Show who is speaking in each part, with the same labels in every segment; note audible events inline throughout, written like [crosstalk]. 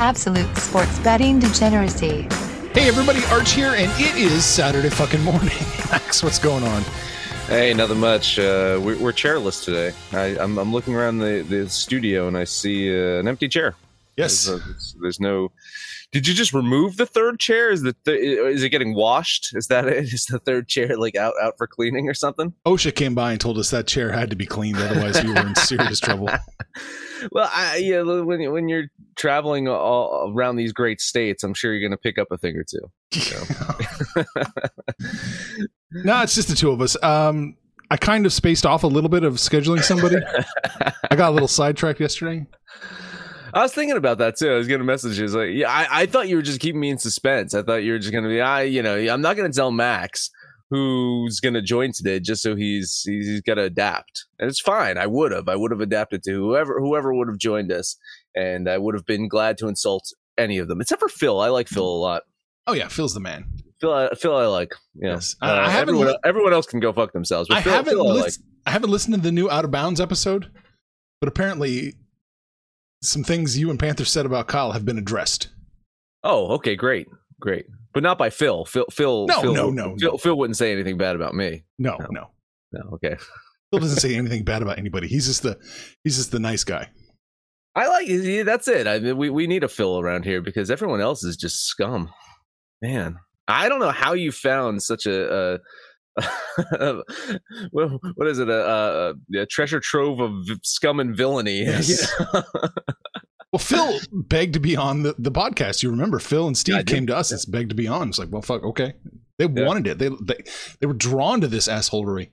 Speaker 1: Absolute sports betting degeneracy.
Speaker 2: Hey everybody, Arch here, and it is Saturday fucking morning. [laughs] Max, what's going on?
Speaker 3: Hey, nothing much. Uh, we're, we're chairless today. I, I'm, I'm looking around the, the studio and I see uh, an empty chair.
Speaker 2: Yes.
Speaker 3: There's, a- there's no. Did you just remove the third chair? Is the th- is it getting washed? Is that it? Is the third chair like out out for cleaning or something?
Speaker 2: OSHA came by and told us that chair had to be cleaned, otherwise we were in serious trouble. [laughs]
Speaker 3: Well, I, yeah, when you- when you're traveling all around these great states, I'm sure you're going to pick up a thing or two. [laughs]
Speaker 2: no, it's just the two of us. Um, I kind of spaced off a little bit of scheduling somebody. [laughs] I got a little sidetracked yesterday.
Speaker 3: I was thinking about that too. I was getting messages like, yeah, I, I thought you were just keeping me in suspense. I thought you were just going to be, I, you know, I'm not going to tell Max who's going to join today just so he's he's, he's to adapt, and it's fine. I would have, I would have adapted to whoever whoever would have joined us, and I would have been glad to insult any of them, except for Phil. I like Phil a lot.
Speaker 2: Oh yeah, Phil's the man.
Speaker 3: Phil, I, Phil, I like. Know,
Speaker 2: Yes. I-
Speaker 3: uh,
Speaker 2: I haven't
Speaker 3: everyone,
Speaker 2: li-
Speaker 3: everyone else can go fuck themselves. But
Speaker 2: I
Speaker 3: Phil,
Speaker 2: haven't
Speaker 3: Phil I like.
Speaker 2: I haven't listened to the new Out of Bounds episode, but apparently some things you and Panther said about Kyle have been addressed.
Speaker 3: Oh, okay, great, great, but not by Phil. Phil, Phil,
Speaker 2: No,
Speaker 3: Phil,
Speaker 2: no, no,
Speaker 3: Phil,
Speaker 2: no.
Speaker 3: Phil wouldn't say anything bad about me.
Speaker 2: No,
Speaker 3: No.
Speaker 2: no.
Speaker 3: No, okay.
Speaker 2: Phil doesn't say anything bad about anybody. He's just the he's just the nice guy.
Speaker 3: I like yeah, that's it. I mean, we we need a Phil around here because everyone else is just scum. Man, I don't know how you found such a. a [laughs] what, what is it? A, a, a treasure trove of scum and villainy.
Speaker 2: Yes. [laughs]
Speaker 3: You know?
Speaker 2: Well, Phil begged to be on the, the podcast. You remember Phil and Steve
Speaker 3: do.
Speaker 2: came to us and begged to be on. It's like, well, fuck, okay. They
Speaker 3: Yeah.
Speaker 2: wanted it. They, they they were drawn to this assholery.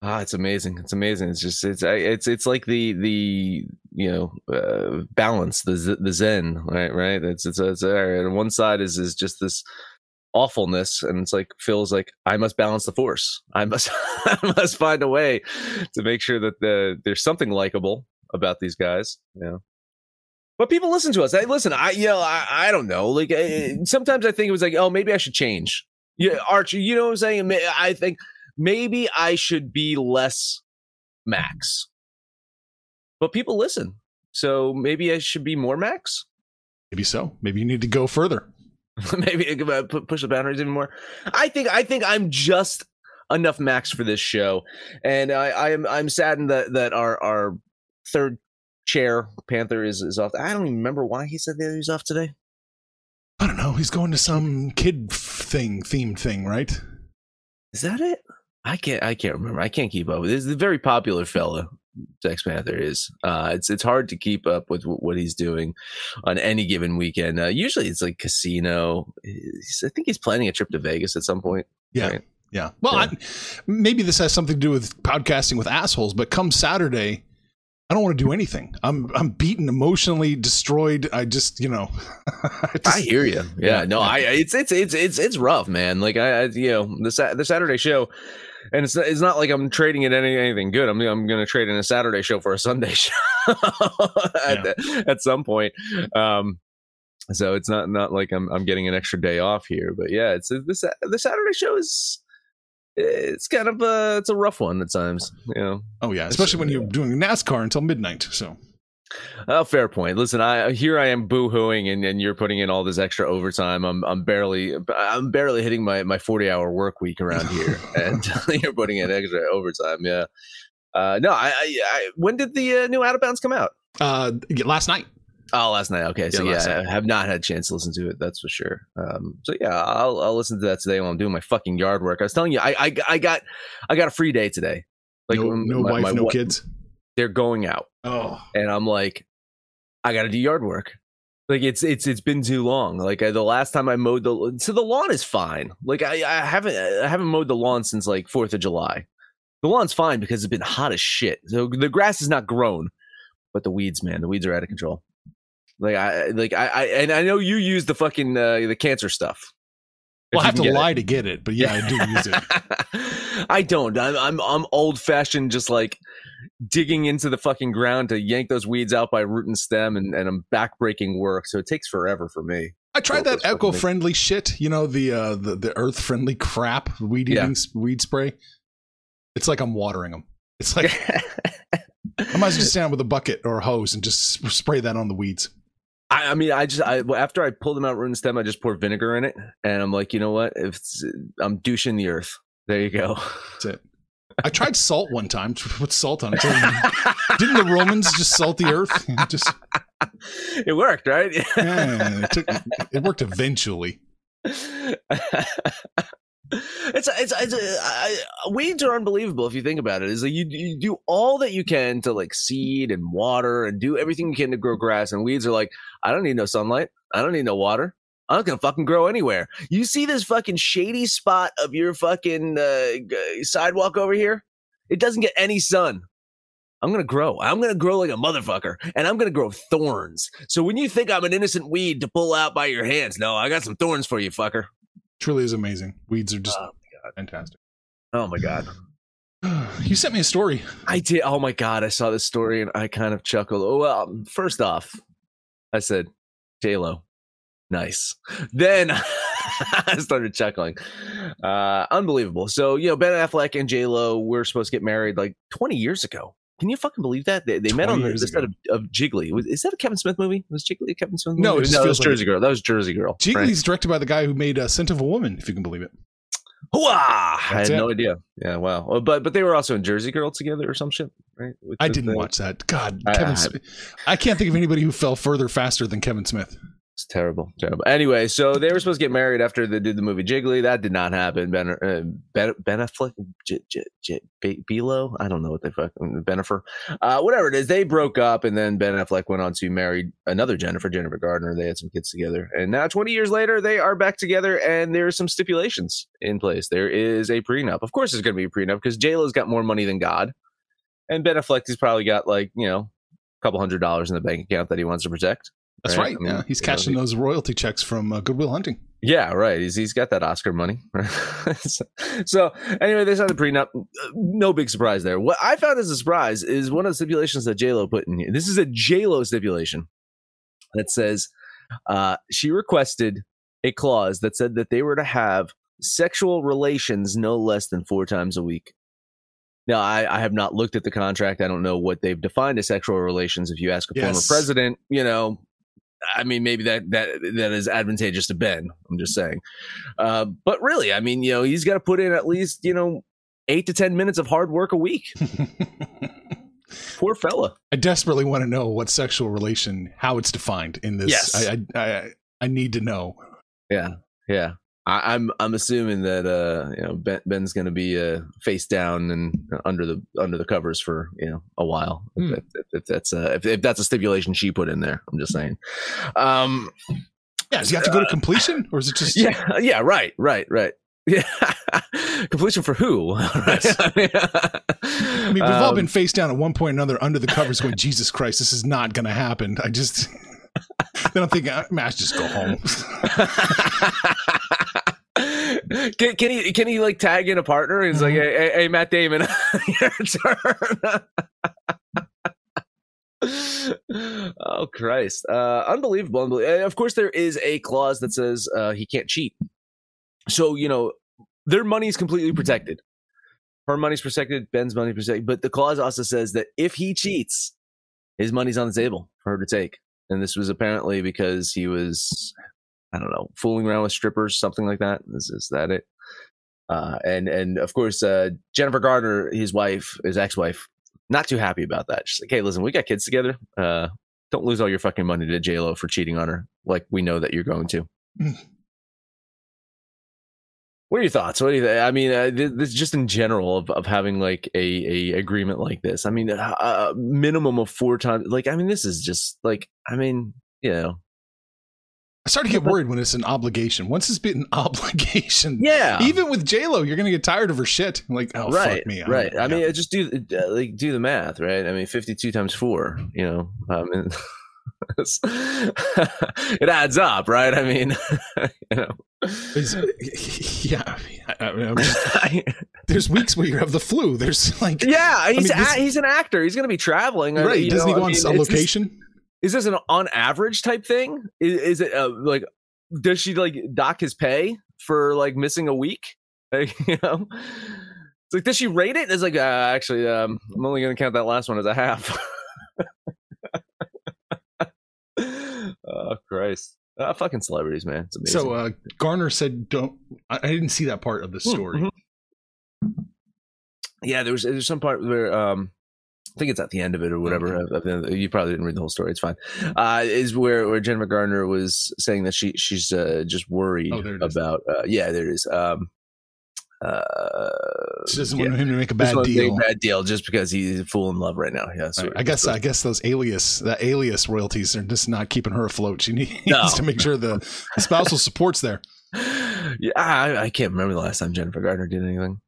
Speaker 3: Ah, it's amazing. It's amazing. It's just it's it's it's like the the you know uh, balance, the the zen, right? Right. It's it's it's there. And one side is is just this awfulness, and it's like feels like I must balance the force. I must [laughs] I must find a way to make sure that the there's something likable about these guys. You know. But people listen to us. Hey, listen, I you know I, I don't know. Like eh, sometimes I think it was like, oh, maybe I should change. Yeah, Archie, you know what I'm saying? I think maybe I should be less Max. But people listen. So maybe I should be more Max.
Speaker 2: Maybe so. Maybe you need to go further. [laughs]
Speaker 3: maybe uh, pu- push the boundaries even more. I think I think I'm just enough Max for this show, and I, I am I'm saddened that that our our third chair Panther is is off. I don't even remember why he said that he was off today.
Speaker 2: I don't know. He's going to some kid thing, themed thing, right?
Speaker 3: Is that it? I can't. I can't remember. I can't keep up with. This is a very popular fella. Sex Panther is. Uh, it's it's hard to keep up with wh- what he's doing on any given weekend. Uh, usually, it's like casino. He's, I think he's planning a trip to Vegas at some point.
Speaker 2: Yeah.
Speaker 3: Right.
Speaker 2: Yeah. Well,
Speaker 3: Yeah.
Speaker 2: I, maybe this has something to do with podcasting with assholes, but come Saturday, I don't want to do anything. I'm I'm beaten, emotionally destroyed. I just, you know, [laughs] I,
Speaker 3: I hear you. Yeah,
Speaker 2: Yeah,
Speaker 3: no. I it's it's it's it's it's rough, man. Like I, I you know the the Saturday show, and it's it's not like I'm trading it any anything good. I'm I'm going to trade in a Saturday show for a Sunday [laughs] show at, the- at some point. Um, so it's not not like I'm I'm getting an extra day off here, but yeah, it's the Sa- the Saturday show is it's kind of a it's a rough one at times. You know,
Speaker 2: Oh yeah, especially when you're doing NASCAR until midnight. So
Speaker 3: Oh, fair point. Listen, I here I am boo-hooing, and, and you're putting in all this extra overtime. I'm I'm barely I'm barely hitting my my 40 hour work week around here, [laughs] and [laughs] you're putting in extra overtime. Yeah. Uh, no, I, I, I when did the uh, new Out of Bounds come out?
Speaker 2: Uh, last night.
Speaker 3: Oh, last night. Okay, so
Speaker 2: Yeah,
Speaker 3: yeah. I have not had a chance to listen to it. That's for sure. Um, so yeah, I'll I'll listen to that today while I'm doing my fucking yard work. I was telling you, I I, I got I got a free day today.
Speaker 2: no,
Speaker 3: um,
Speaker 2: no
Speaker 3: my-
Speaker 2: wife,
Speaker 3: my
Speaker 2: no kids.
Speaker 3: They're going out,
Speaker 2: Oh,
Speaker 3: and I'm like, I got to do yard work. Like it's it's it's been too long. Like I, the last time I mowed the so the lawn is fine. Like I, I haven't I haven't mowed the lawn since like Fourth of July. The lawn's fine because it's been hot as shit. So the grass is not grown, but the weeds, man, the weeds are out of control. Like I like I, I and I know you use the fucking uh, the cancer stuff.
Speaker 2: well, I have to
Speaker 3: get it.
Speaker 2: lie to get it, but yeah, I do use it. [laughs]
Speaker 3: I don't. I'm I'm, I'm old fashioned, just like digging into the fucking ground to yank those weeds out by root and stem, and, and I'm backbreaking work. So it takes forever for me.
Speaker 2: I tried that eco-friendly shit. You know the uh, the the earth-friendly crap weed
Speaker 3: Yeah.
Speaker 2: eating s- weed spray. It's like I'm watering them. It's like [laughs] I might as well just stand with a bucket or a hose and just spray that on the weeds.
Speaker 3: I, I mean, I just I after I pull them out root and stem, I just pour vinegar in it, and I'm like, you know what? If I'm douching the earth. There you go.
Speaker 2: That's it. I tried salt one time. to Put salt on it. Didn't the Romans just salt the earth? Just
Speaker 3: it worked, right?
Speaker 2: yeah, it, took, it worked eventually.
Speaker 3: it's it's, it's uh, I, weeds are unbelievable if you think about it. Is like you you do all that you can to like seed and water and do everything you can to grow grass, and weeds are like, I don't need no sunlight, I don't need no water. I'm not gonna fucking grow anywhere. You see this fucking shady spot of your fucking uh, sidewalk over here? It doesn't get any sun. I'm gonna grow. I'm gonna grow like a motherfucker, and I'm gonna grow thorns. So when you think I'm an innocent weed to pull out by your hands, no, I got some thorns for you, fucker.
Speaker 2: Truly is amazing. Weeds are just
Speaker 3: Oh,
Speaker 2: fantastic.
Speaker 3: Oh my god. [sighs]
Speaker 2: You sent me a story.
Speaker 3: I did. Oh my god, I saw this story and I kind of chuckled. Oh well, first off, I said, J Lo, nice. Then [laughs] I started chuckling. Uh, unbelievable. So you know, Ben Affleck and J Lo were supposed to get married like 20 years ago. Can you fucking believe that they, they met on the, the set of, of Gigli? Was, is that a Kevin Smith movie? Was Gigli a Kevin Smith movie?
Speaker 2: No, it
Speaker 3: no, that was
Speaker 2: like
Speaker 3: Jersey Girl. That was Jersey Girl. right?
Speaker 2: Gigli's directed by the guy who made uh, Scent of a Woman, if you can believe it.
Speaker 3: Hooah! I had
Speaker 2: it.
Speaker 3: no idea. Yeah, wow. But but they were also in Jersey Girl together or some shit, right? With
Speaker 2: I didn't watch that. God,
Speaker 3: I-
Speaker 2: Kevin
Speaker 3: I-
Speaker 2: Smith. I can't think of anybody who fell further faster than Kevin Smith.
Speaker 3: It's terrible, terrible. Anyway, so they were supposed to get married after they did the movie Gigli. That did not happen. Ben uh, Ben, ben Affleck, J, J, J, Be- Belo, I don't know what they fucking Bennifer, uh, whatever it is. They broke up, and then Ben Affleck went on to marry another Jennifer, Jennifer Gardner. They had some kids together, and now twenty years later, they are back together, and there are some stipulations in place. There is a prenup. Of course, there's going to be a prenup because J Lo's got more money than God, and Ben Affleck has probably got like you know a couple hundred dollars in the bank account that he wants to protect.
Speaker 2: That's
Speaker 3: Right.
Speaker 2: right.
Speaker 3: I mean,
Speaker 2: yeah, he's
Speaker 3: know,
Speaker 2: cashing
Speaker 3: he-
Speaker 2: those royalty checks from uh, Good Will Hunting.
Speaker 3: Yeah, right. He's he's got that Oscar money. [laughs] so, so anyway, they signed the prenup. No big surprise there. What I found as a surprise is one of the stipulations that J Lo put in here. This is a J Lo stipulation that says uh, she requested a clause that said that they were to have sexual relations no less than four times a week. Now, I, I have not looked at the contract. I don't know what they've defined as sexual relations. If you ask a former president, you know, I mean, maybe that that that is advantageous to Ben. I'm just saying. Uh, but really, I mean, you know, he's got to put in at least you know eight to ten minutes of hard work a week. [laughs] Poor fella.
Speaker 2: I desperately want to know what sexual relation, how it's defined in this.
Speaker 3: Yes.
Speaker 2: I, I, I, I need to know.
Speaker 3: Yeah, yeah. I, I'm I'm assuming that uh you know ben, Ben's going to be uh face down and under the under the covers for you know a while.
Speaker 2: Hmm.
Speaker 3: If, if, if that's uh if, if that's a stipulation she put in there, I'm just saying. Um.
Speaker 2: Yeah, does he have to go to completion, or is it just? [laughs]
Speaker 3: Yeah. Yeah. Right. Right. Right. [laughs] Yeah. Completion for who? [laughs]
Speaker 2: I mean, we've all
Speaker 3: Um,
Speaker 2: been face down at one point or another under the covers, going, "Jesus Christ, this is not going to happen." I just then I'm thinking, "Ah, man, I should just go home.
Speaker 3: Can, can he can he like tag in a partner? He's like, hey, hey, hey, Matt Damon, [laughs] your turn. oh Christ! Uh, unbelievable, unbelievable. Of course, there is a clause that says uh, he can't cheat. So you know their money is completely protected. Her money's protected. Ben's money protected. But the clause also says that if he cheats, his money's on the table for her to take. And this was apparently because he was I don't know, fooling around with strippers, something like that. Is, is that it? Uh, and and of course, uh, Jennifer Gardner, his wife, his ex-wife, not too happy about that. She's like, hey, listen, we got kids together. Uh, don't lose all your fucking money to J Lo for cheating on her, like we know that you're going to.
Speaker 2: Mm.
Speaker 3: What are your thoughts? What do you think? I mean, uh, this, this just in general of, of having like a, a agreement like this. I mean, a, a minimum of four times. Like, I mean, this is just like, I mean, you know,
Speaker 2: I start to get worried when it's an obligation. Once it's been an [laughs] obligation,
Speaker 3: yeah.
Speaker 2: even with J Lo, you're gonna get tired of her shit. Like, oh
Speaker 3: right,
Speaker 2: fuck me, I'm-
Speaker 3: right. I mean, just do like do the math, right? I mean, fifty-two times four. You know, I mean, [laughs] [laughs] it adds up, right? I mean, you know,
Speaker 2: yeah, I- I mean, just- there's weeks where you have the flu. There's like,
Speaker 3: yeah. He's
Speaker 2: mean, this-
Speaker 3: a, he's an actor. He's going to be traveling.
Speaker 2: Right? Doesn't
Speaker 3: know,
Speaker 2: he go
Speaker 3: I
Speaker 2: on
Speaker 3: mean,
Speaker 2: a
Speaker 3: it's just-
Speaker 2: location?
Speaker 3: Is this an on average type thing? Is, is it uh, like does she like dock his pay for like missing a week? [laughs] Like, you know, it's like does she rate it? It's like uh, actually, um, I'm only going to count that last one as a half. [laughs] oh Christ! Uh, fucking celebrities, man. It's amazing.
Speaker 2: So uh, Garner said, "Don't." I, I didn't see that part of the story.
Speaker 3: Mhm. yeah, there was there's some part where um I think it's at the end of it or whatever. uh, You probably didn't read the whole story. It's fine. Uh, is where where Jennifer Garner was saying that she she's uh, just worried
Speaker 2: Oh, there it is.
Speaker 3: about. Uh, yeah, there it is. Um, uh,
Speaker 2: She doesn't
Speaker 3: yeah.
Speaker 2: want him to make a bad deal.
Speaker 3: a bad deal just because he's full in love right now. Yeah, so
Speaker 2: I guess I guess those alias that alias royalties are just not keeping her afloat. She [laughs] needs
Speaker 3: No.
Speaker 2: to make sure the, spousal support's there. [laughs]
Speaker 3: yeah, I, I can't remember the last time Jennifer Garner did anything.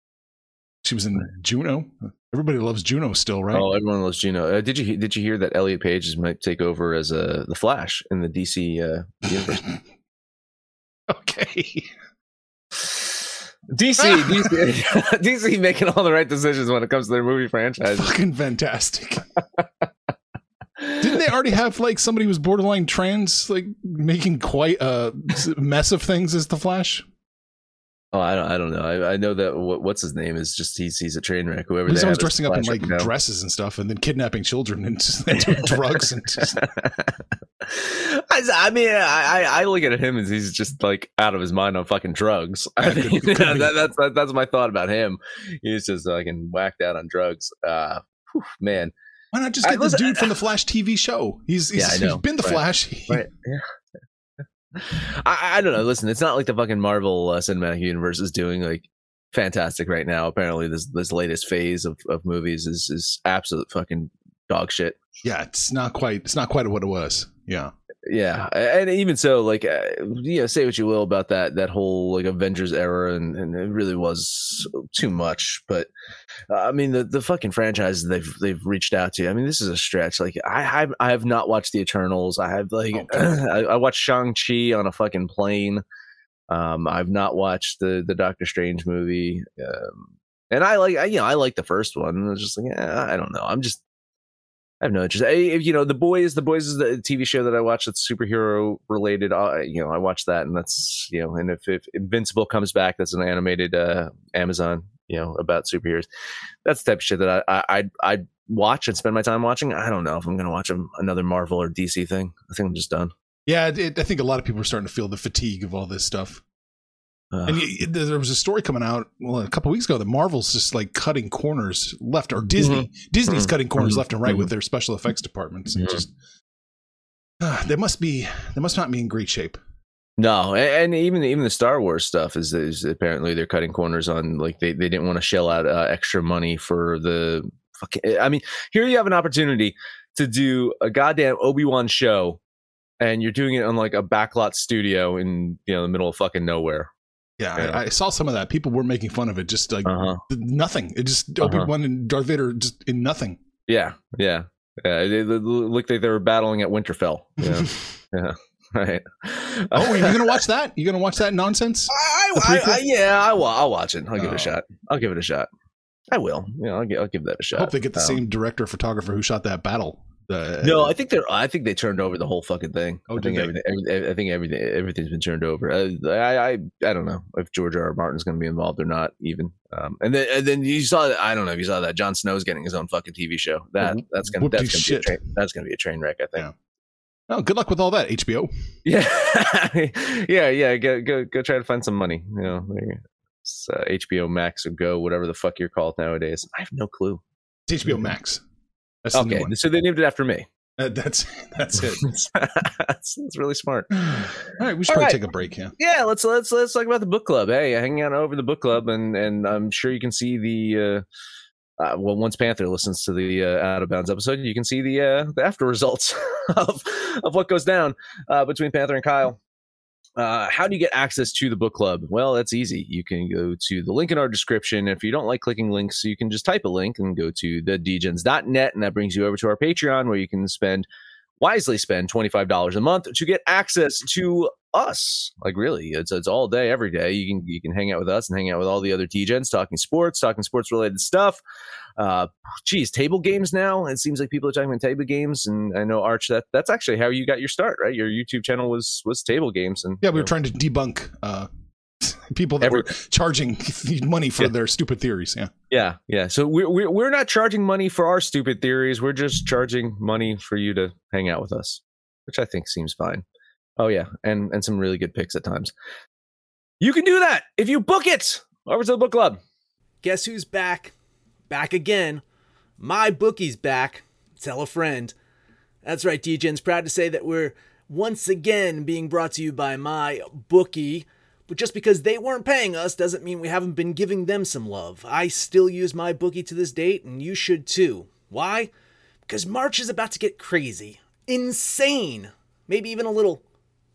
Speaker 2: She was in Juno. Everybody loves Juno still, right?
Speaker 3: Oh, everyone loves Juno. Uh, did you did you hear that Elliot Page is might take over as a the Flash in the DC uh, universe? [laughs]
Speaker 2: okay.
Speaker 3: DC, DC, DC making all the right decisions when it comes to their movie franchise.
Speaker 2: Fucking fantastic. Didn't they already have like somebody who was borderline trans, like making quite a mess of things as the Flash?
Speaker 3: Oh, I don't, I don't know. I, I know that what, what's his name is just he's he's a train wreck. Whoever
Speaker 2: He's always dressing up in like
Speaker 3: now.
Speaker 2: dresses and stuff, and then kidnapping children and just [laughs] doing drugs and just [laughs]
Speaker 3: I, I mean, I, I I look at him as he's just like out of his mind on fucking drugs. I [laughs]
Speaker 2: Yeah, could-
Speaker 3: mean,
Speaker 2: could be.
Speaker 3: that, that's that, that's my thought about him. He's just fucking whacked out on drugs. Uh, whew, man,
Speaker 2: why not just
Speaker 3: I-
Speaker 2: get this
Speaker 3: listen,
Speaker 2: dude from the Flash TV show? He's he's,
Speaker 3: Yeah, I
Speaker 2: he's
Speaker 3: know.
Speaker 2: been the
Speaker 3: Right.
Speaker 2: Flash.
Speaker 3: Right? Yeah. I, I don't know. Listen, it's not like the fucking Marvel uh, Cinematic Universe is doing like fantastic right now. Apparently, this this latest phase of, of movies is is absolute fucking dog shit.
Speaker 2: Yeah, it's not quite. It's not quite what it was. Yeah,
Speaker 3: Yeah, and even so, like uh, you know, say what you will about that that whole like Avengers era, and, and it really was too much. But uh, I mean, the, the fucking franchises they've they've reached out to. I mean, this is a stretch. Like I have I have not watched the Eternals. I have like [clears throat]
Speaker 2: Okay.
Speaker 3: I, I watched Shang Chi on a fucking plane. Um, I've not watched the the Doctor Strange movie. Um, and I like I, you know I like the first one. I was just like yeah, I don't know. I'm just I have no interest. I, you know, the boys. The boys is the TV show that I watch that's superhero related. I, you know, I watch that, and that's you know, and if, if Invincible comes back, that's an animated uh, Amazon, you know, about superheroes. That's the type of shit that I I I'd, I'd watch and spend my time watching. I don't know if I'm going to watch another Marvel or DC thing. I think I'm just done.
Speaker 2: yeah. It- I think a lot of people are starting to feel the fatigue of all this stuff.
Speaker 3: Uh,
Speaker 2: And y- y- there was a story coming out well a couple weeks ago that Marvel's just like cutting corners left, or Disney. Disney's
Speaker 3: Mhm.
Speaker 2: cutting corners
Speaker 3: Mhm.
Speaker 2: left and right with
Speaker 3: Mhm.
Speaker 2: their special effects departments. And just uh, they must be they must not be in great shape.
Speaker 3: No, and even even the Star Wars stuff is, is apparently they're cutting corners on like they, they didn't want to shell out uh, extra money for the fucking. I mean, here you have an opportunity to do a goddamn Obi Wan show, and you're doing it on like a backlot studio in you know the middle of fucking nowhere.
Speaker 2: Yeah,
Speaker 3: Yeah.
Speaker 2: I, I saw some of that. People were making fun of it, just like
Speaker 3: Uh huh.
Speaker 2: nothing. It just
Speaker 3: Uh-huh.
Speaker 2: Obi Wan and Darth Vader just in nothing.
Speaker 3: Yeah, yeah, yeah. They, they looked like they were battling at Winterfell. Yeah, [laughs] yeah. [laughs] Right.
Speaker 2: oh, are you gonna watch that? You're gonna watch that nonsense? [laughs]
Speaker 3: I, I. I, yeah, I will. I'll watch it. I'll give it
Speaker 2: Oh.
Speaker 3: a shot. I'll give it a shot. I will. Yeah, I'll, give, I'll give that a shot.
Speaker 2: I hope they get the
Speaker 3: Um,
Speaker 2: same director photographer who shot that battle. Uh,
Speaker 3: No, I think they're. I think they turned over the whole fucking thing.
Speaker 2: Oh,
Speaker 3: I think everything. Every, I think everything. Everything's been turned over. Uh, I. I. I don't know if George R. R. Martin's going to be involved or not. Even. Um. And then. And then you saw. that I don't know if you saw that. Jon Snow's getting his own fucking TV show. That.
Speaker 2: Oh,
Speaker 3: That's gonna. That's gonna
Speaker 2: shit.
Speaker 3: be a train. That's gonna be a train wreck. I think.
Speaker 2: Yeah. oh, good luck with all that, HBO.
Speaker 3: Yeah. [laughs] Yeah. Yeah. Go. Go. Go. Try to find some money. You know. it's, uh, HBO Max or Go, whatever the fuck you're called nowadays. I have no clue.
Speaker 2: It's HBO Max. That's the new
Speaker 3: Okay,
Speaker 2: one.
Speaker 3: so they named it after me.
Speaker 2: Uh, that's [laughs] that's it. [laughs]
Speaker 3: that's, that's really smart. [sighs]
Speaker 2: All right, we should
Speaker 3: All
Speaker 2: probably
Speaker 3: right.
Speaker 2: take a break. Yeah.
Speaker 3: Yeah, let's let's let's talk about the book club. Hey, hanging out over the book club, and and I'm sure you can see the. Uh, uh, well, once Panther listens to the uh, Out of Bounds episode, you can see the uh, the after results [laughs] of of what goes down uh, between Panther and Kyle. Uh, how do you get access to the book club? Well, that's easy. You can go to the link in our description. If you don't like clicking links, you can just type a link and go to thedegens.net, and that brings you over to our Patreon where you can spend wisely spend $25 a month to get access to us. Like really, it's it's all day, every day. You can you can hang out with us and hang out with all the other degens talking sports, talking sports related stuff. Uh geez, table games now. It seems like people are talking about table games. And I know Arch that that's actually how you got your start, right? Your YouTube channel was was table games and
Speaker 2: Yeah, we were trying to debunk uh, [laughs] people that
Speaker 3: Every-
Speaker 2: were charging [laughs] money for
Speaker 3: Yeah.
Speaker 2: their stupid theories. Yeah.
Speaker 3: Yeah, yeah. So we're, we're we're not charging money for our stupid theories. We're just charging money for you to hang out with us, which I think seems fine. Oh yeah, and and some really good picks at times. You can do that if you book it over to the book club.
Speaker 4: Guess who's back? Back again. My bookie's back. Tell a friend. That's right, Degens proud to say that we're once again being brought to you by my bookie. But just because they weren't paying us doesn't mean we haven't been giving them some love. I still use MyBookie to this date, and you should too. Why? Because March is about to get crazy, insane, maybe even a little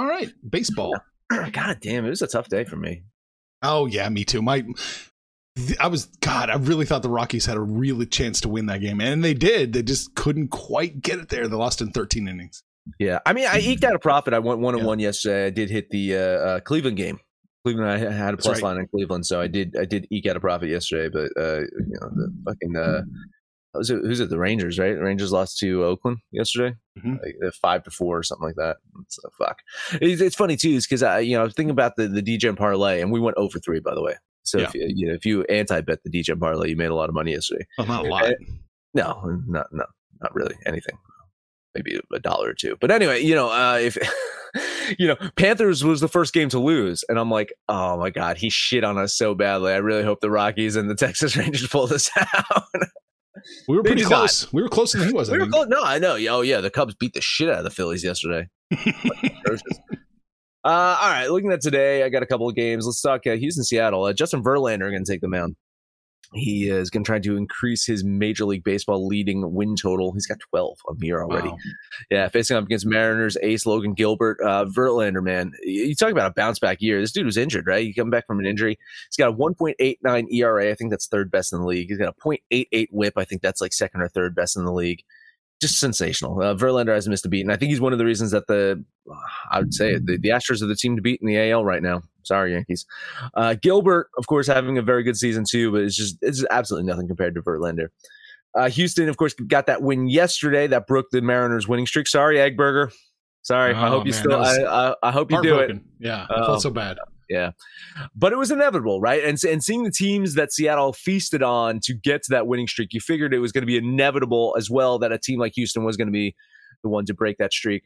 Speaker 2: All right, baseball. [clears throat]
Speaker 3: God damn, it was a tough day for me.
Speaker 2: Oh yeah, me too. My, I was God. I really thought the Rockies had a really chance to win that game, and they did. They just couldn't quite get it there. They lost in 13 innings.
Speaker 3: Yeah, I mean, I eked out a profit. I went one and one yesterday. I did hit the uh, uh, Cleveland game. Cleveland, I had a plus
Speaker 2: right.
Speaker 3: line in Cleveland, so I did. I did eke out a profit yesterday. But uh, you know, the fucking who's it? Who's it? The Rangers, right? The Rangers lost to Oakland yesterday,
Speaker 2: Mhm.
Speaker 3: like, five to four or something like that. So fuck. It's, it's funny too, is because I, you know, I was thinking about the the degen parlay, and we went over three, by the way. So if you, you know, if you anti bet the degen parlay, you made a lot of money yesterday.
Speaker 2: Well, not a lot.
Speaker 3: No, not no, not really anything. Maybe a dollar or two. But anyway, you know, uh, if [laughs] you know, Panthers was the first game to lose, and I'm like, oh my god, he shit on us so badly. I really hope the Rockies and the [laughs] Texas Rangers pull this [laughs] out.
Speaker 2: We were pretty
Speaker 3: did not.
Speaker 2: close. We were closer than he was. I
Speaker 3: we were
Speaker 2: think.
Speaker 3: close. No, I know. Oh yeah, the Cubs beat the shit out of the Phillies yesterday. [laughs] Uh, all right, looking at today, I got a couple of games. Let's talk uh, Houston, Seattle. Uh, Justin Verlander going to take the mound. He is going to try to increase his Major League Baseball leading win total. He's got 12 on the year already.
Speaker 2: Wow.
Speaker 3: Yeah, facing up against Mariners ace Logan Gilbert. Uh, Verlander, man, you talk about a bounce back year. This dude was injured, right? He come back from an injury. He's got a 1.89 ERA. I think that's third best in the league. He's got a 0.88 WHIP. I think that's like second or third best in the league. Just sensational. Uh, Verlander hasn't missed a beat, and I think he's one of the reasons that the I would say the, the Astros are the team to beat in the AL right now. Sorry, Yankees. Uh, Gilbert, of course, having a very good season too, but it's just it's absolutely nothing compared to Verlander. Uh, Houston, of course, got that win yesterday that broke the Mariners' winning streak. Sorry, Eggberger. Sorry. I
Speaker 2: Oh,
Speaker 3: hope you
Speaker 2: man,
Speaker 3: still. I, I, I hope you do it.
Speaker 2: Yeah. I felt so bad.
Speaker 3: Yeah, but it was inevitable, right? And and seeing the teams that Seattle feasted on to get to that winning streak, you figured it was going to be inevitable as well that a team like Houston was going to be the one to break that streak.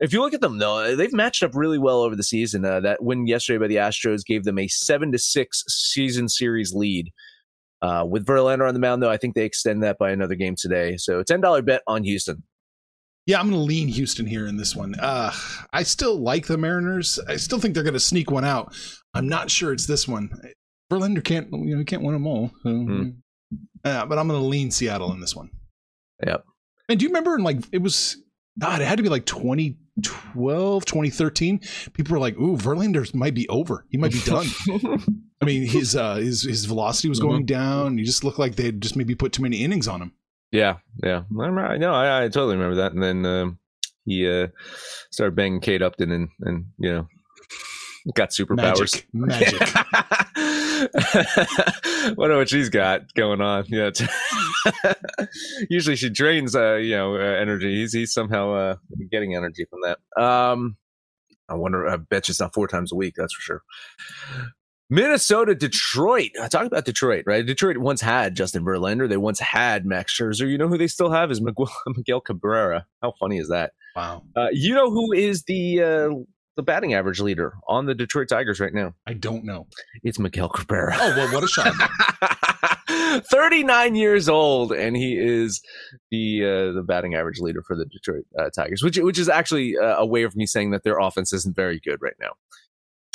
Speaker 3: If you look at them though, they've matched up really well over the season. Uh, that win yesterday by the Astros gave them a seven to six season series lead. Uh, with Verlander on the mound, though, I think they extend that by another game today. So ten dollar bet on Houston.
Speaker 2: Yeah, I'm going to lean Houston here in this one. Uh, I still like the Mariners. I still think they're going to sneak one out. I'm not sure it's this one. Verlander can't, you know, he can't win them all. So, mm. uh, but I'm going to lean Seattle in this one.
Speaker 3: Yep.
Speaker 2: And do you remember in like it was God, it had to be like 2012, 2013. People were like, "Ooh, Verlander might be over. He might be done." [laughs] I mean, his uh his his velocity was going mm-hmm. down. He just looked like they'd just maybe put too many innings on him.
Speaker 3: Yeah, yeah. I know. I, I totally remember that. And then um, he uh, started banging Kate Upton, and and you know got superpowers.
Speaker 2: Magic. Magic. [laughs]
Speaker 3: Wonder what she's got going on. Yeah. [laughs] Usually she drains, uh, you know, uh, energy. He's, he's somehow uh, getting energy from that. Um, I wonder. I bet you it's not four times a week. That's for sure. Minnesota, Detroit. Uh, talk about Detroit, right? Detroit once had Justin Verlander. They once had Max Scherzer. You know who they still have is Miguel, [laughs] Miguel Cabrera. How funny is that?
Speaker 2: Wow.
Speaker 3: Uh, you know who is the uh, the batting average leader on the Detroit Tigers right now?
Speaker 2: I don't know.
Speaker 3: It's Miguel Cabrera.
Speaker 2: Oh well, what a shot! [laughs]
Speaker 3: 39 years old, and he is the uh, the batting average leader for the Detroit uh, Tigers, which which is actually uh, a way of me saying that their offense isn't very good right now.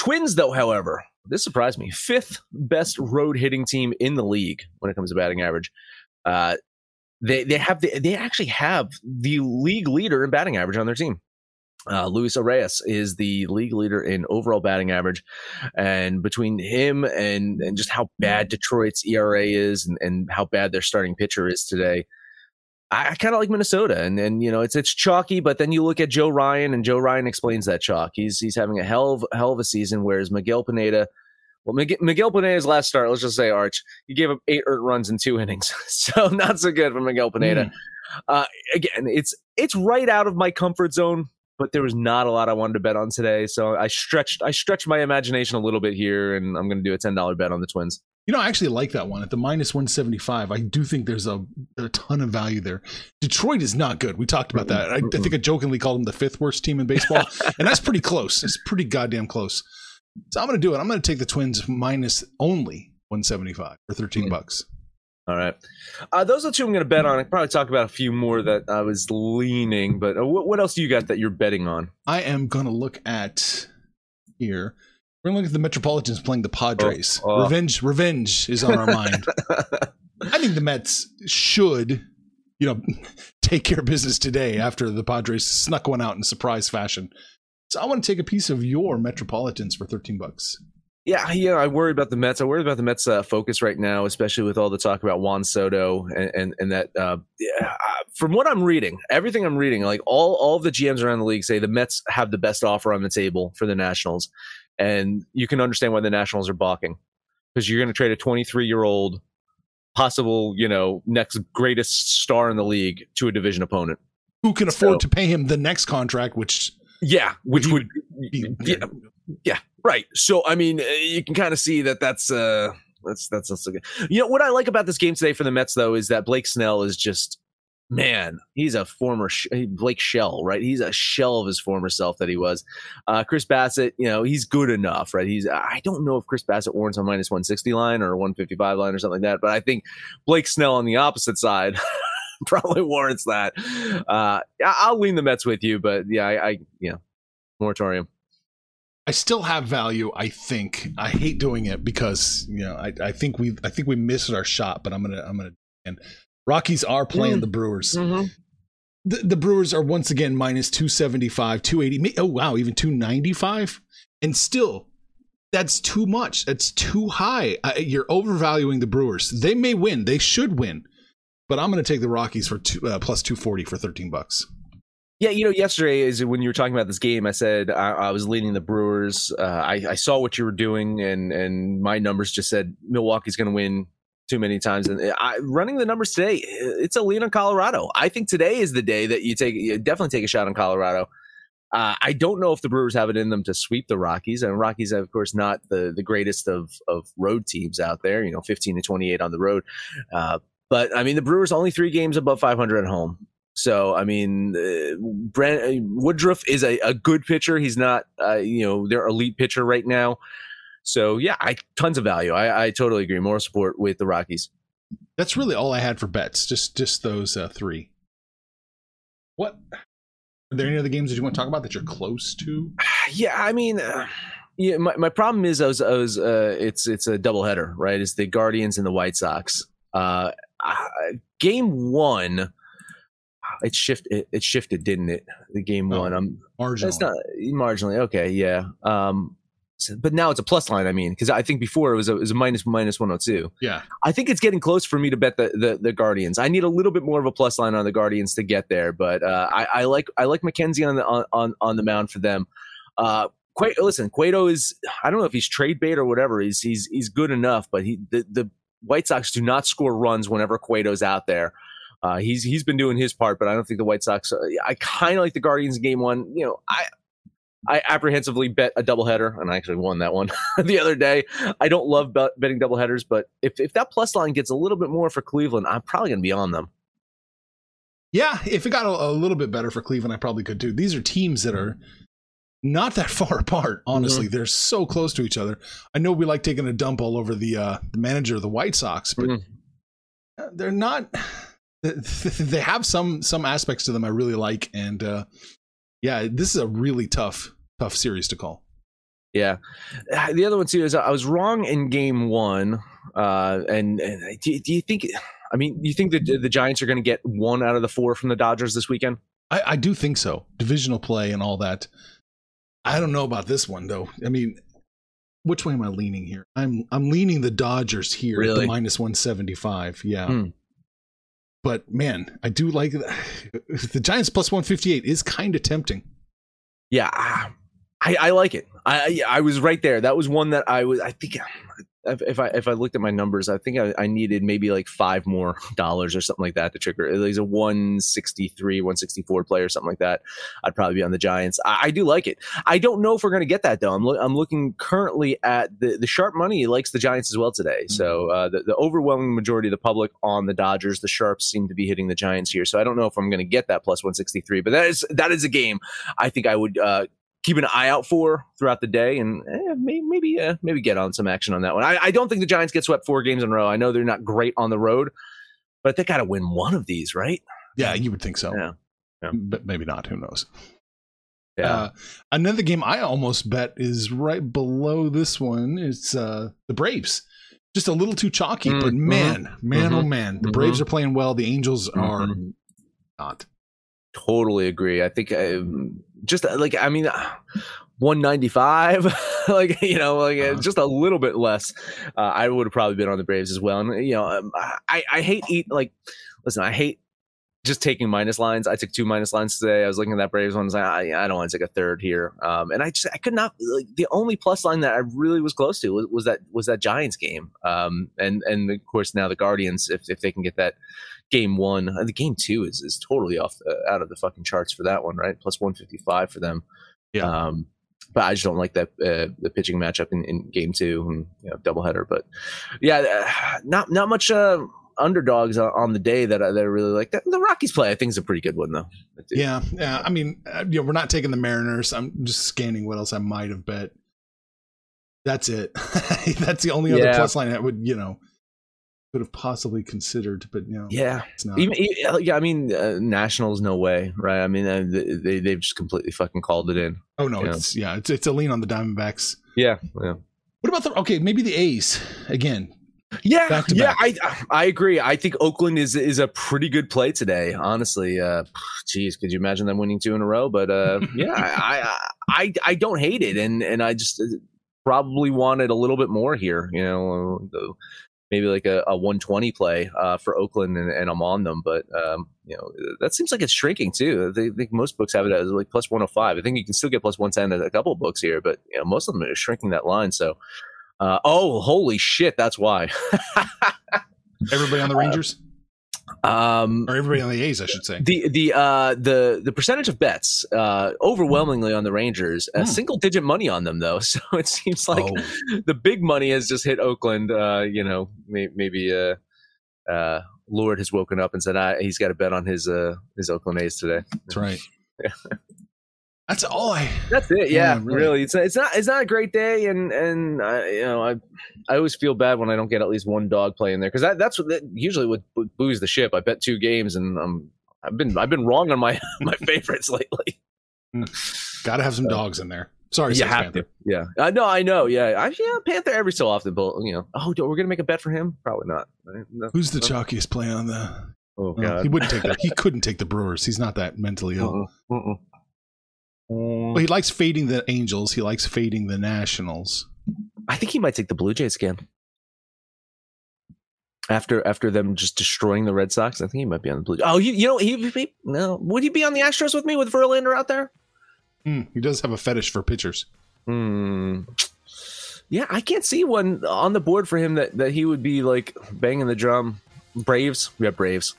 Speaker 3: Twins, though, however, this surprised me. Fifth best road hitting team in the league when it comes to batting average. Uh, they they have the, they actually have the league leader in batting average on their team. Uh, Luis Arraez is the league leader in overall batting average, and between him and and just how bad Detroit's ERA is, and, and how bad their starting pitcher is today, I, I kind of like Minnesota, and and you know it's it's chalky, but then you look at Joe Ryan, and Joe Ryan explains that chalk. He's he's having a hell of hell of a season, whereas Miguel Pineda. Well, Miguel, Miguel Pineda's last start, let's just say, Arch, he gave up eight earned runs in two [laughs] innings, so not so good for Miguel Pineda. Mm. Uh, again, it's it's right out of my comfort zone, but there was not a lot I wanted to bet on today, so I stretched I stretched my imagination a little bit here, and I'm going to do a ten dollar bet on the Twins.
Speaker 2: You know, I actually like that one at the minus 175. I do think there's a, a ton of value there. Detroit is not good. We talked about that. I, I think I jokingly called them the fifth worst team in baseball, [laughs] and that's pretty close. It's pretty goddamn close. So I'm going to do it. I'm going to take the Twins minus only 175 or 13 bucks.
Speaker 3: All right. Uh, those are two I'm going to bet on. I probably talk about a few more that I was leaning, but uh, what, what else do you got that you're betting on?
Speaker 2: I am going to look at here. We're gonna look at the Metropolitans playing the Padres. Oh, oh. Revenge, revenge is on our mind. [laughs] I think the Mets should, you know, [laughs] take care of business today after the Padres snuck one out in surprise fashion. So I want to take a piece of your Metropolitans for thirteen bucks.
Speaker 3: Yeah, yeah, I worry about the Mets. I worry about the Mets' uh, focus right now, especially with all the talk about Juan Soto and and, and that. Uh, yeah, from what I'm reading, everything I'm reading, like all all the GMs around the league say the Mets have the best offer on the table for the Nationals, and you can understand why the Nationals are balking because you're going to trade a 23 year old possible, you know, next greatest star in the league to a division opponent
Speaker 2: who can afford so, to pay him the next contract, which
Speaker 3: yeah, which would be, yeah, yeah, right. So I mean, uh, you can kind of see that that's uh that's that's that's good. You know what I like about this game today for the Mets though is that Blake Snell is just man, he's a former Blake Shell, right? He's a shell of his former self that he was. Uh, Chris Bassitt, you know, he's good enough, right? He's I don't know if Chris Bassitt warrants a minus 160 line or a 155 line or something like that, but I think Blake Snell on the opposite side [laughs] probably warrants that. Uh, I'll lean the Mets with you, but yeah, I, I yeah, moratorium.
Speaker 2: I still have value. I think I hate doing it because you know I, I think we I think we missed our shot, but I'm gonna I'm gonna and Rockies are playing mm. the Brewers. Mm-hmm. The, the Brewers are once again minus 275, 280. Oh, wow, even 295. And still, that's too much. That's too high. you're overvaluing the Brewers. They may win. They should win. But I'm going to take the Rockies for two, uh, plus 240 for 13 bucks.
Speaker 3: Yeah, you know, yesterday is when you were talking about this game. I said I, I was leading the Brewers. Uh, I, I, saw what you were doing, and and my numbers just said Milwaukee's going to win too many times. And uh, I, running the numbers today, it's a lean on Colorado. I think today is the day that you take you definitely take a shot on Colorado. Uh, I don't know if the Brewers have it in them to sweep the Rockies, and Rockies, are, of course, not the the greatest of of road teams out there. You know, fifteen to twenty eight on the road. Uh, but I mean, the Brewers only three games above five hundred at home. So I mean, uh, uh, Woodruff is a, a good pitcher. He's not, uh, you know, their elite pitcher right now. So yeah, I tons of value. I, I totally agree. More support with the Rockies.
Speaker 2: That's really all I had for bets. Just just those uh, three. What? Are there any other games that you want to talk about that you're close to? [sighs]
Speaker 3: Yeah, I mean, uh, yeah. My, my problem is I was I was uh, it's it's a doubleheader, right? It's the Guardians and the White Sox. Uh, game one, [sighs] it shifted. It, it, shifted, didn't it? The game oh, one. I'm
Speaker 2: marginally. That's
Speaker 3: not marginally okay. Yeah. Um, but now it's a plus line. I mean, because I think before it was a, it was a minus minus one hundred oh two.
Speaker 2: Yeah,
Speaker 3: I think it's getting close for me to bet the, the, the Guardians. I need a little bit more of a plus line on the Guardians to get there, but uh, I, I like I like McKenzie on the on on the mound for them. Uh, listen, Cueto is I don't know if he's trade bait or whatever. He's he's he's good enough, but he the, the White Sox do not score runs whenever Cueto's out there. Uh, he's he's been doing his part, but I don't think the White Sox. Uh, I kind of like the Guardians game one. You know, I I apprehensively bet a doubleheader, and I actually won that one [laughs] the other day. I don't love bet- betting doubleheaders, but if, if that plus line gets a little bit more for Cleveland, I'm probably going to be on them.
Speaker 2: Yeah, if it got a, a, little bit better for Cleveland, I probably could too. These are teams that are not that [laughs] far apart. Honestly, mm-hmm. they're so close to each other. I know we like taking a dump all over the uh, the manager of the White Sox, but mm-hmm. they're not. [laughs] They have some some aspects to them I really like, and uh, yeah, this is a really tough, tough series to call.
Speaker 3: Yeah, the other one too is I was wrong in game one, uh, and, and do, do, you think? I mean, you think that the Giants are going to get one out of the four from the Dodgers this weekend?
Speaker 2: I, I do think so. Divisional play and all that. I don't know about this one though. I mean, which way am I leaning here? I'm I'm leaning the Dodgers here really? at the minus one seventy five. Yeah. Hmm. But man, I do like the [sighs] Giants plus 158 is kind of tempting.
Speaker 3: Yeah, I, I like it. I I was right there. That was one that I was. I think if I if I looked at my numbers, I think I, I needed maybe like five more [laughs] dollars or something like that to trigger. Was a 163, 164 play or something like that. I'd probably be on the Giants. I, I do like it. I don't know if we're going to get that though. I'm, lo- I'm looking currently at the the sharp money likes the Giants as well today. Mm-hmm. So uh, the, the overwhelming majority of the public on the Dodgers. The sharps seem to be hitting the Giants here. So I don't know if I'm going to get that plus 163, but that is that is a game I think I would uh, keep an eye out for throughout the day, and eh, maybe maybe, uh, maybe get on some action on that one. I, I, don't think the Giants get swept four games in a row. I know they're not great on the road, but they got to win one of these, right?
Speaker 2: Yeah, you would think so.
Speaker 3: Yeah,
Speaker 2: yeah. but maybe not. Who knows?
Speaker 3: Yeah. Uh,
Speaker 2: another game I almost bet is right below this one. It's uh, the Braves. Just a little too chalky, mm-hmm. but man, man, oh, mm-hmm. oh man, the mm-hmm. Braves are playing well. The Angels are mm-hmm. not.
Speaker 3: Totally agree. I think um, just uh, like I mean, uh, 195, [laughs] like you know, like uh, uh-huh. just a little bit less. Uh, I would have probably been on the Braves as well. And you know, um, I I hate eat like listen, I hate just taking minus lines. I took two minus lines today. I was looking at that Braves one. I, I don't want to take a third here. Um, and I just I could not like the only plus line that I really was close to was, was that was that Giants game. Um, and and of course now the Guardians if if they can get that game one. Uh, the game two is is totally off the, out of the fucking charts for that one, right? Plus one fifty five for them.
Speaker 2: Yeah.
Speaker 3: Um, but I just don't like that uh, the pitching matchup in, in game two and you know, doubleheader. But yeah, uh, not not much uh, underdogs on the day that I, that I really like. The, the Rockies play, I think, is a pretty good one though.
Speaker 2: Yeah, yeah. I mean, uh, you know, we're not taking the Mariners. I'm just scanning what else I might have bet. That's it. [laughs] That's the only other yeah. plus line that would you know could have possibly considered, but know,
Speaker 3: yeah, it's not. Even, yeah, I mean, uh, Nationals, no way, right? I mean, uh, they they've just completely fucking called it in.
Speaker 2: Oh no, it's yeah, it's it's a lean on the Diamondbacks.
Speaker 3: Yeah, yeah.
Speaker 2: What about the okay? Maybe the A's again.
Speaker 3: Yeah, yeah, I I agree. I think Oakland is is a pretty good play today. Honestly, uh, geez, could you imagine them winning two in a row? But uh, [laughs] yeah, I, I I don't hate it, and and I just uh, probably wanted a little bit more here. You know, the maybe like a, a 120 play uh, for Oakland, and, and, I'm on them. But um, you know that seems like it's shrinking too. They think most books have it as like plus 105. I think you can still get plus 110 at a couple of books here, but you know, most of them are shrinking that line. So, uh, oh, holy shit, that's why. [laughs]
Speaker 2: Everybody on the Rangers.
Speaker 3: Um,
Speaker 2: or everybody on the A's, I should say.
Speaker 3: The the uh, the the percentage of bets uh, overwhelmingly on the Rangers, hmm. single digit money on them though. [laughs] So it seems like oh. the big money has just hit Oakland. Uh, you know, may, maybe uh, uh, Lord has woken up and said I, he's got to bet on his uh, his Oakland A's today.
Speaker 2: That's right. [laughs] That's all I.
Speaker 3: That's it. Yeah,
Speaker 2: Yeah,
Speaker 3: really.
Speaker 2: really.
Speaker 3: It's it's not it's not a great day, and and I, you know I I always feel bad when I don't get at least one dog play in there because that, that's what that, usually what bo- buoys the ship. I bet two games, and um I've been I've been wrong on my [laughs] my favorites lately. [laughs]
Speaker 2: Got to have some dogs in there. Sorry,
Speaker 3: you have
Speaker 2: Panther.
Speaker 3: to. Yeah, I know. I know. Yeah, I yeah Panther every so often, but you know, oh, we're gonna make a bet for him? Probably not. right? No.
Speaker 2: Who's the chalkiest play on the?
Speaker 3: Oh
Speaker 2: Oh,
Speaker 3: god.
Speaker 2: he wouldn't take that. He [laughs] couldn't take the Brewers. He's not that mentally ill.
Speaker 3: Uh-uh, uh-uh.
Speaker 2: Well, he likes fading the Angels. He likes fading the Nationals.
Speaker 3: I think he might take the Blue Jays again. After after them just destroying the Red Sox, I think he might be on the Blue. Oh, you you know he, he no would he be on the Astros with me with Verlander out there?
Speaker 2: Hmm, he does have a fetish for pitchers.
Speaker 3: Hmm. Yeah, I can't see one on the board for him that that he would be like banging the drum. Braves, we have Braves.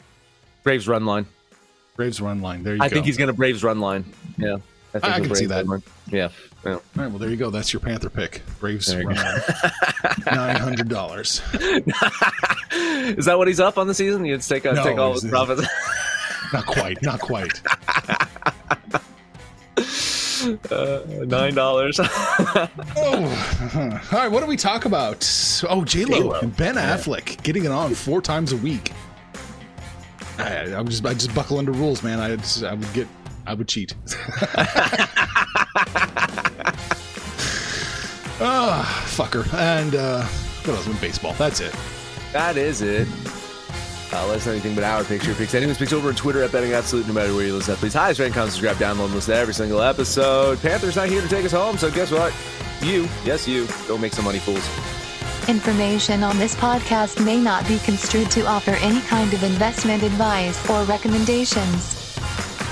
Speaker 3: Braves run line.
Speaker 2: Braves run line. There you
Speaker 3: I
Speaker 2: go.
Speaker 3: think he's gonna Braves run line. Yeah,
Speaker 2: I
Speaker 3: the
Speaker 2: can see that.
Speaker 3: run. Yeah. yeah.
Speaker 2: All right, well, there you go. That's your Panther pick. Braves
Speaker 3: There you
Speaker 2: run
Speaker 3: go.
Speaker 2: line. [laughs] Nine hundred dollars. [laughs]
Speaker 3: Is that what he's up on the season? You take, uh,
Speaker 2: No,
Speaker 3: take all
Speaker 2: he's-
Speaker 3: his profits. [laughs]
Speaker 2: Not quite. Not quite.
Speaker 3: uh, Nine dollars.
Speaker 2: Oh, all right. What do we talk about? Oh, J Lo and Ben Affleck getting it on four times a week. I, I would just, I just buckle under rules, man. I, just, I would get, I would cheat. [laughs] Ah, fucker. And uh, what else in baseball? That's it.
Speaker 3: that is it. Uh, let us know anything but our picture picks. Anyone speaks over on Twitter at Betting Absolute, no matter where you listen. Please highest rank, comment, subscribe, download, and listen to every single episode. Panther's not here to take us home, so guess what? You, yes, you, go make some money, fools.
Speaker 1: Information on this podcast may not be construed to offer any kind of investment advice or recommendations.